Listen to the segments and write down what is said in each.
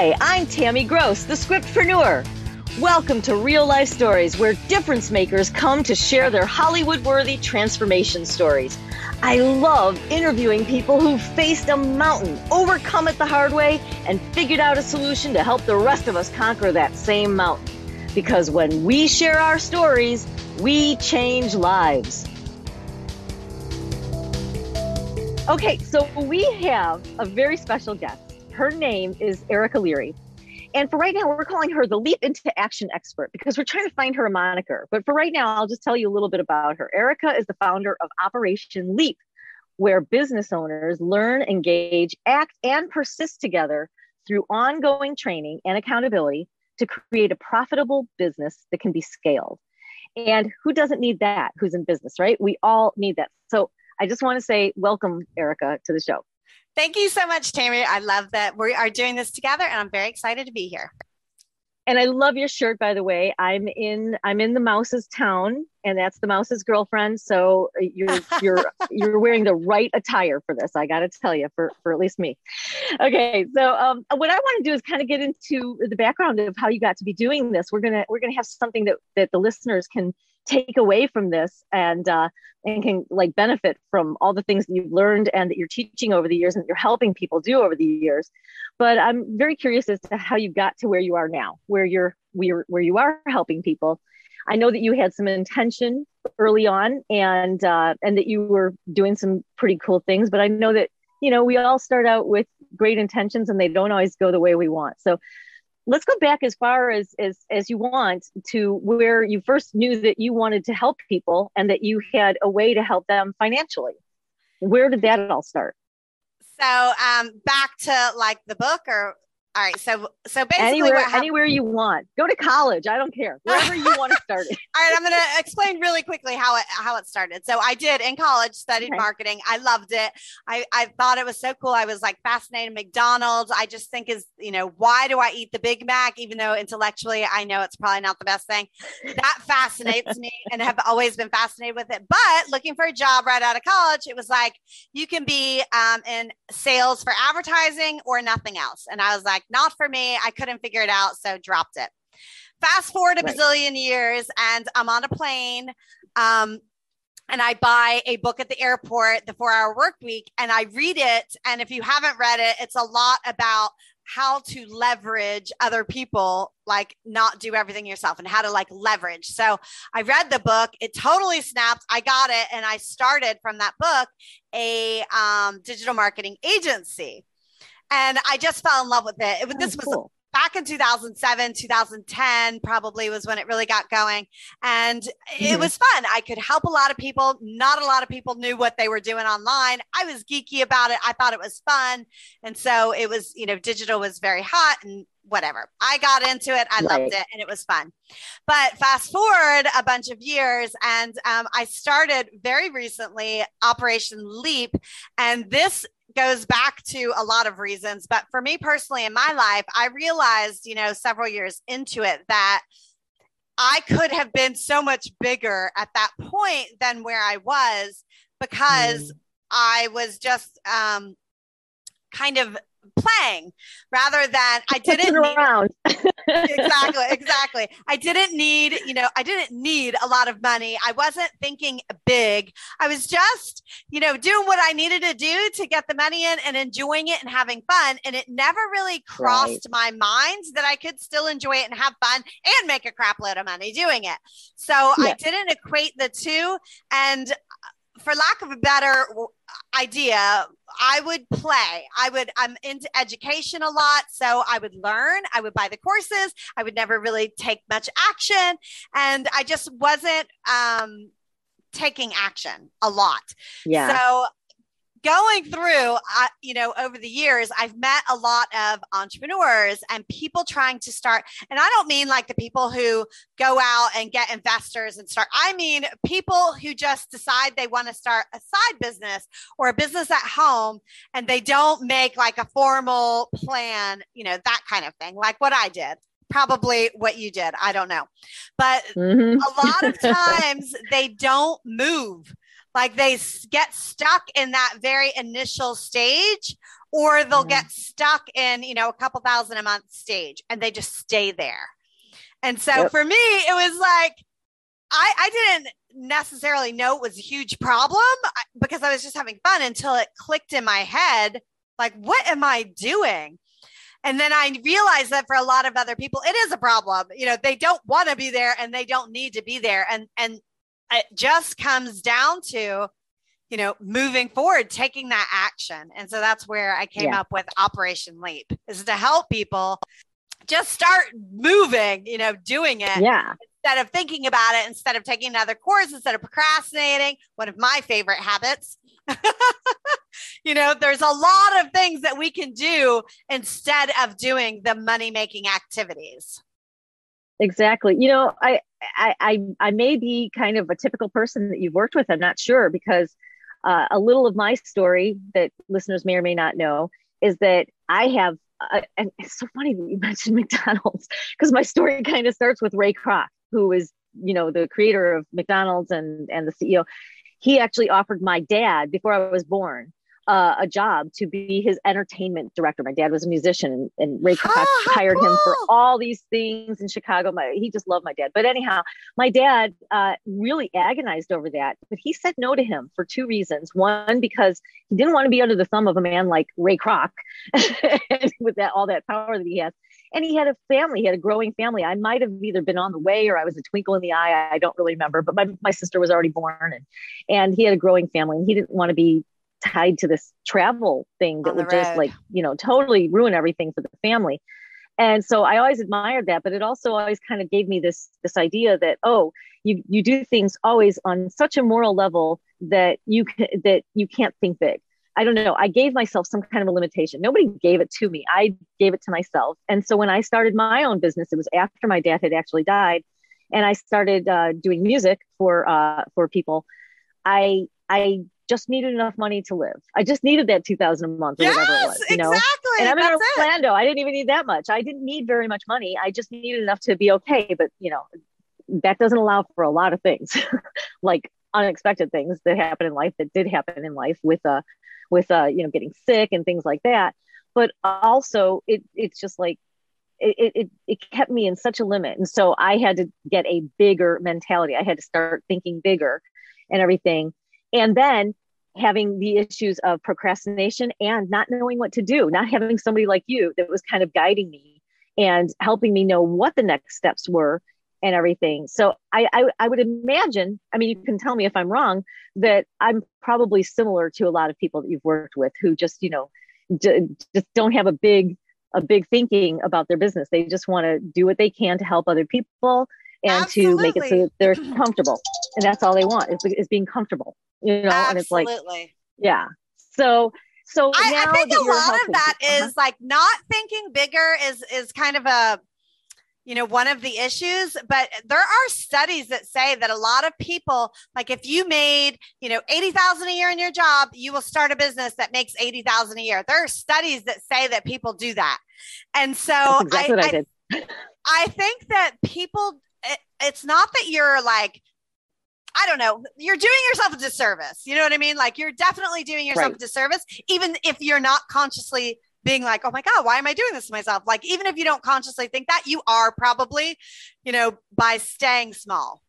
Hi, I'm Tammy Gross, the scriptpreneur. Welcome to Real Life Stories, where difference makers come to share their Hollywood worthy transformation stories. I love interviewing people who faced a mountain, overcome it the hard way, and figured out a solution to help the rest of us conquer that same mountain. Because when we share our stories, we change lives. Okay, so we have a very special guest. Her name is Erica Leary. And for right now, we're calling her the Leap into Action expert because we're trying to find her a moniker. But for right now, I'll just tell you a little bit about her. Erica is the founder of Operation Leap, where business owners learn, engage, act, and persist together through ongoing training and accountability to create a profitable business that can be scaled. And who doesn't need that? Who's in business, right? We all need that. So I just want to say welcome, Erica, to the show. Thank you so much, Tammy. I love that we are doing this together, and I'm very excited to be here. And I love your shirt, by the way. I'm in I'm in the mouse's town, and that's the mouse's girlfriend. So you're you're you're wearing the right attire for this. I got to tell you, for for at least me. Okay, so um, what I want to do is kind of get into the background of how you got to be doing this. We're gonna we're gonna have something that that the listeners can take away from this and uh, and can like benefit from all the things that you've learned and that you're teaching over the years and that you're helping people do over the years. But I'm very curious as to how you got to where you are now, where you're where, where you are helping people. I know that you had some intention early on and uh, and that you were doing some pretty cool things. But I know that you know we all start out with great intentions and they don't always go the way we want. So let's go back as far as, as as you want to where you first knew that you wanted to help people and that you had a way to help them financially. Where did that all start? So um back to like the book or all right. So so basically anywhere, anywhere you want. Go to college. I don't care. Wherever you want to start it. All right. I'm gonna explain really quickly how it how it started. So I did in college, studied okay. marketing. I loved it. I, I thought it was so cool. I was like fascinated McDonald's. I just think is, you know, why do I eat the Big Mac? Even though intellectually I know it's probably not the best thing. That fascinates me and have always been fascinated with it. But looking for a job right out of college, it was like you can be um, in sales for advertising or nothing else. And I was like, not for me. I couldn't figure it out, so dropped it. Fast forward a right. bazillion years, and I'm on a plane. Um, and I buy a book at the airport, The Four Hour Work Week, and I read it. And if you haven't read it, it's a lot about how to leverage other people, like not do everything yourself and how to like leverage. So I read the book, it totally snapped. I got it, and I started from that book a um, digital marketing agency and I just fell in love with it. it was this was cool. back in 2007, 2010, probably was when it really got going. And mm-hmm. it was fun. I could help a lot of people. Not a lot of people knew what they were doing online. I was geeky about it. I thought it was fun. And so it was, you know, digital was very hot and whatever. I got into it. I right. loved it and it was fun. But fast forward a bunch of years and um, I started very recently Operation Leap. And this goes back to a lot of reasons. But for me personally, in my life, I realized, you know, several years into it that I could have been so much bigger at that point than where I was because mm. I was just um, kind of playing rather than I didn't around. exactly, exactly. I didn't need, you know, I didn't need a lot of money. I wasn't thinking big. I was just, you know, doing what I needed to do to get the money in and enjoying it and having fun. And it never really crossed right. my mind that I could still enjoy it and have fun and make a crap load of money doing it. So yeah. I didn't equate the two. And for lack of a better idea, I would play. I would, I'm into education a lot. So I would learn, I would buy the courses. I would never really take much action. And I just wasn't, um, taking action a lot. Yeah. So going through, uh, you know, over the years, I've met a lot of entrepreneurs and people trying to start. And I don't mean like the people who go out and get investors and start. I mean people who just decide they want to start a side business or a business at home and they don't make like a formal plan, you know, that kind of thing, like what I did probably what you did. I don't know. But mm-hmm. a lot of times they don't move Like they get stuck in that very initial stage, or they'll mm-hmm. get stuck in, you know, a couple thousand a month stage and they just stay there. And so yep. for me, it was like, I, I didn't necessarily know it was a huge problem because I was just having fun until it clicked in my head like, what am I doing? And then I realized that for a lot of other people, it is a problem. You know, they don't want to be there and they don't need to be there. And, and it just comes down to, you know, moving forward, taking that action. And so that's where I came yeah. up with Operation Leap is to help people just start moving, you know, doing it. Yeah. Instead of thinking about it, instead of taking another course, instead of procrastinating, one of my favorite habits. you know, there's a lot of things that we can do instead of doing the money making activities. Exactly. You know, I, I, I, I may be kind of a typical person that you've worked with. I'm not sure because uh, a little of my story that listeners may or may not know is that I have, uh, and it's so funny that you mentioned McDonald's because my story kind of starts with Ray Kroc, who is, you know, the creator of McDonald's and and the CEO he actually offered my dad before I was born uh, a job to be his entertainment director. My dad was a musician, and, and Ray Kroc hired him for all these things in Chicago. My, he just loved my dad. But anyhow, my dad uh, really agonized over that. But he said no to him for two reasons. One, because he didn't want to be under the thumb of a man like Ray Kroc with that all that power that he has and he had a family he had a growing family i might have either been on the way or i was a twinkle in the eye i don't really remember but my, my sister was already born and and he had a growing family and he didn't want to be tied to this travel thing that would road. just like you know totally ruin everything for the family and so i always admired that but it also always kind of gave me this this idea that oh you you do things always on such a moral level that you can that you can't think big I don't know. I gave myself some kind of a limitation. Nobody gave it to me. I gave it to myself. And so when I started my own business, it was after my dad had actually died, and I started uh, doing music for uh, for people. I I just needed enough money to live. I just needed that two thousand a month or yes, whatever it was. You know? Exactly. And I'm in Orlando. It. I didn't even need that much. I didn't need very much money. I just needed enough to be okay. But you know, that doesn't allow for a lot of things, like unexpected things that happen in life that did happen in life with uh with uh you know getting sick and things like that but also it it's just like it, it it kept me in such a limit and so i had to get a bigger mentality i had to start thinking bigger and everything and then having the issues of procrastination and not knowing what to do not having somebody like you that was kind of guiding me and helping me know what the next steps were and everything. So I, I, I would imagine, I mean, you can tell me if I'm wrong, that I'm probably similar to a lot of people that you've worked with who just, you know, d- just don't have a big, a big thinking about their business. They just want to do what they can to help other people and Absolutely. to make it so that they're comfortable. And that's all they want is, is being comfortable, you know, Absolutely. and it's like, yeah. So, so I, I think a lot of that people, is uh-huh. like not thinking bigger is, is kind of a, you know one of the issues but there are studies that say that a lot of people like if you made you know 80,000 a year in your job you will start a business that makes 80,000 a year there are studies that say that people do that and so exactly I, I, I, think that people it, it's not that you're like I don't know, you're doing yourself a disservice. You know what I mean? Like you're definitely doing yourself right. a disservice, even if you're not consciously being like, oh my God, why am I doing this to myself? Like, even if you don't consciously think that, you are probably, you know, by staying small.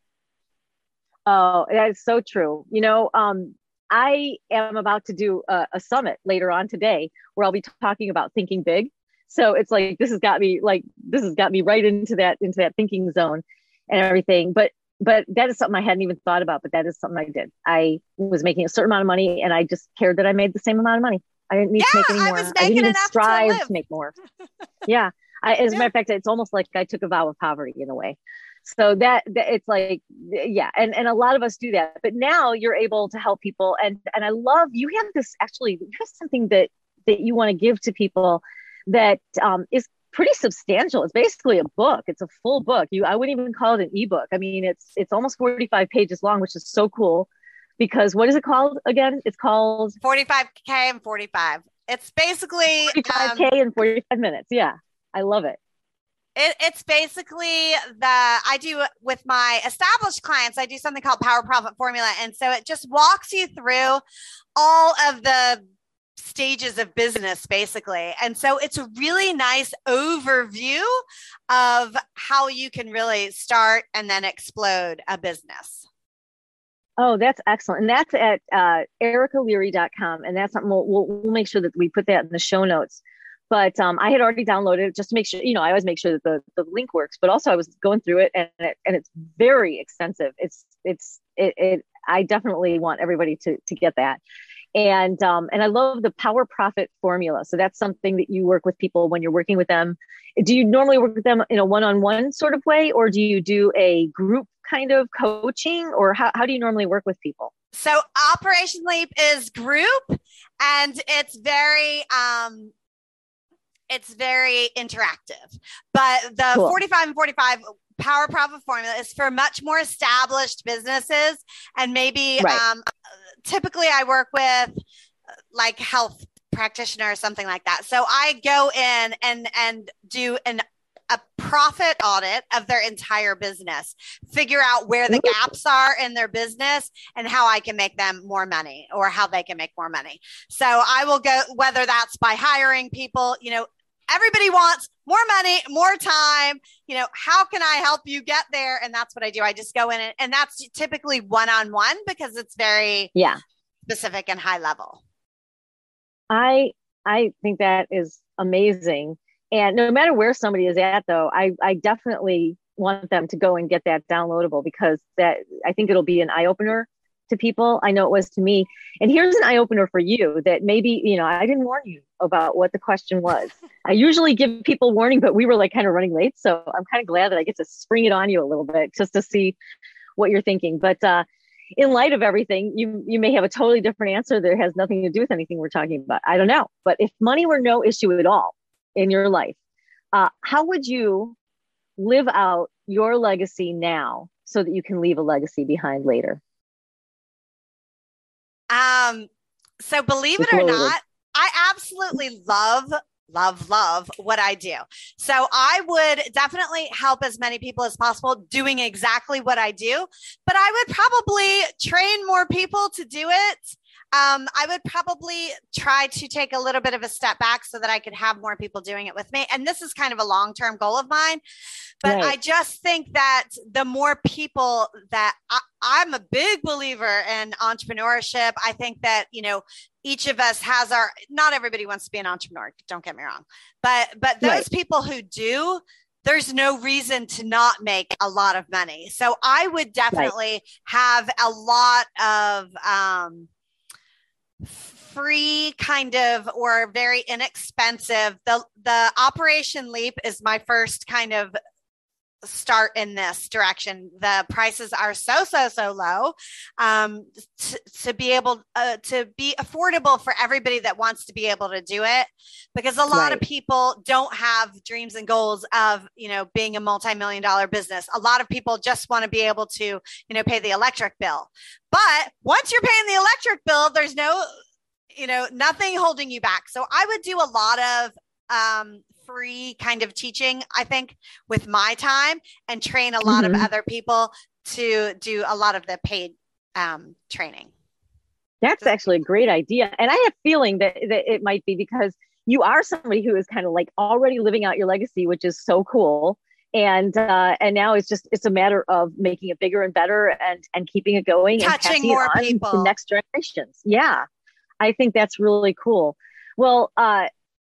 Oh, that is so true. You know, um, I am about to do a, a summit later on today where I'll be talking about thinking big. So it's like this has got me like this has got me right into that into that thinking zone and everything. But but that is something I hadn't even thought about. But that is something I did. I was making a certain amount of money, and I just cared that I made the same amount of money. I didn't need yeah, to make any more. I, I didn't even strive to, to, make more. yeah. I, as yeah. a matter of fact, it's almost like I took a vow of poverty in a way. So that, that it's like, yeah. And, and a lot of us do that, but now you're able to help people. And, and I love, you have this actually, you have something that, that you want to give to people that um, is pretty substantial. It's basically a book. It's a full book. You, I wouldn't even call it an ebook. I mean, it's, it's almost 45 pages long, which is so cool because what is it called again? It's called 45K and 45. It's basically 45K um, in 45 minutes. Yeah. I love it. It, it's basically the I do with my established clients. I do something called Power Profit Formula, and so it just walks you through all of the stages of business basically and so it's a really nice overview of how you can really start and then explode a business Oh, that's excellent. And that's at uh, ericaleary.com. And that's something we'll, we'll, we'll, make sure that we put that in the show notes. But um, I had already downloaded it just to make sure, you know, I always make sure that the, the link works, but also I was going through it and, it, and it's very extensive. It's, it's, it, it, I definitely want everybody to, to get that. And, um, and I love the power profit formula. So that's something that you work with people when you're working with them. Do you normally work with them in a one-on-one sort of way, or do you do a group kind of coaching or how, how do you normally work with people? So Operation Leap is group and it's very um it's very interactive. But the cool. 45 and 45 power profit formula is for much more established businesses and maybe right. um typically I work with like health practitioner or something like that. So I go in and and do an a profit audit of their entire business, figure out where the gaps are in their business and how I can make them more money or how they can make more money. So I will go, whether that's by hiring people, you know, everybody wants more money, more time. You know, how can I help you get there? And that's what I do. I just go in and, and that's typically one on one because it's very yeah specific and high level. I I think that is amazing. And no matter where somebody is at, though, I, I definitely want them to go and get that downloadable because that I think it'll be an eye opener to people. I know it was to me. And here's an eye opener for you that maybe, you know, I didn't warn you about what the question was. I usually give people warning, but we were like kind of running late. So I'm kind of glad that I get to spring it on you a little bit just to see what you're thinking. But uh, in light of everything, you you may have a totally different answer that has nothing to do with anything we're talking about. I don't know. But if money were no issue at all, in your life, uh, how would you live out your legacy now so that you can leave a legacy behind later? Um, so believe it or not, I absolutely love love, love what I do. So I would definitely help as many people as possible doing exactly what I do, but I would probably train more people to do it um, I would probably try to take a little bit of a step back so that I could have more people doing it with me. And this is kind of a long term goal of mine. But right. I just think that the more people that I, I'm a big believer in entrepreneurship, I think that, you know, each of us has our not everybody wants to be an entrepreneur don't get me wrong but but those right. people who do there's no reason to not make a lot of money so i would definitely right. have a lot of um free kind of or very inexpensive. The the operation leap is my first kind of start in this direction the prices are so so so low um, to, to be able uh, to be affordable for everybody that wants to be able to do it because a lot right. of people don't have dreams and goals of you know being a multi-million dollar business a lot of people just want to be able to you know pay the electric bill but once you're paying the electric bill there's no you know, nothing holding you back. So I would do a lot of um, free kind of teaching, I think, with my time and train a lot mm-hmm. of other people to do a lot of the paid um, training. That's actually a great idea. And I have feeling that, that it might be because you are somebody who is kind of like already living out your legacy, which is so cool. And uh, and now it's just it's a matter of making it bigger and better and and keeping it going touching and more people to next generations. Yeah. I think that's really cool. Well, uh,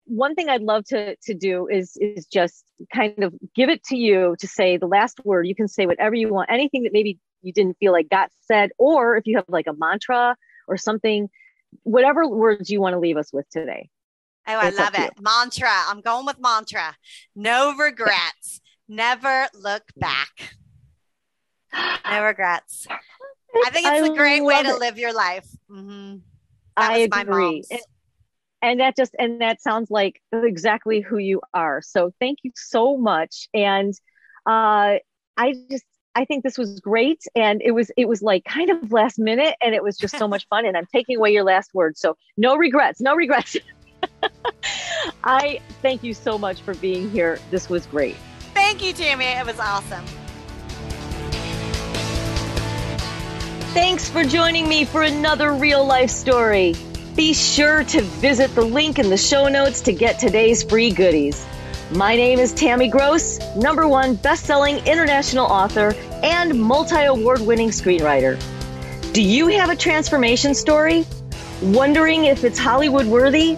one thing I'd love to to do is is just kind of give it to you to say the last word. You can say whatever you want, anything that maybe you didn't feel like got said, or if you have like a mantra or something, whatever words you want to leave us with today. Oh, I love it. You. Mantra. I'm going with mantra. No regrets. Never look back. No regrets. I think it's I a great way to it. live your life. Mm-hmm. I agree. And, and that just and that sounds like exactly who you are. So thank you so much. And uh, I just I think this was great, and it was it was like kind of last minute, and it was just so much fun. And I'm taking away your last word, so no regrets, no regrets. I thank you so much for being here. This was great. Thank you, Tammy. It was awesome. Thanks for joining me for another real life story. Be sure to visit the link in the show notes to get today's free goodies. My name is Tammy Gross, number one best-selling international author and multi-award winning screenwriter. Do you have a transformation story? Wondering if it's Hollywood worthy?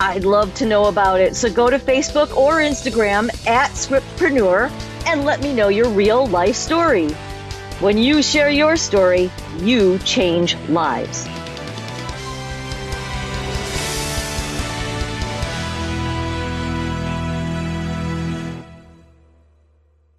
I'd love to know about it. So go to Facebook or Instagram at Scriptpreneur and let me know your real life story. When you share your story, you change lives.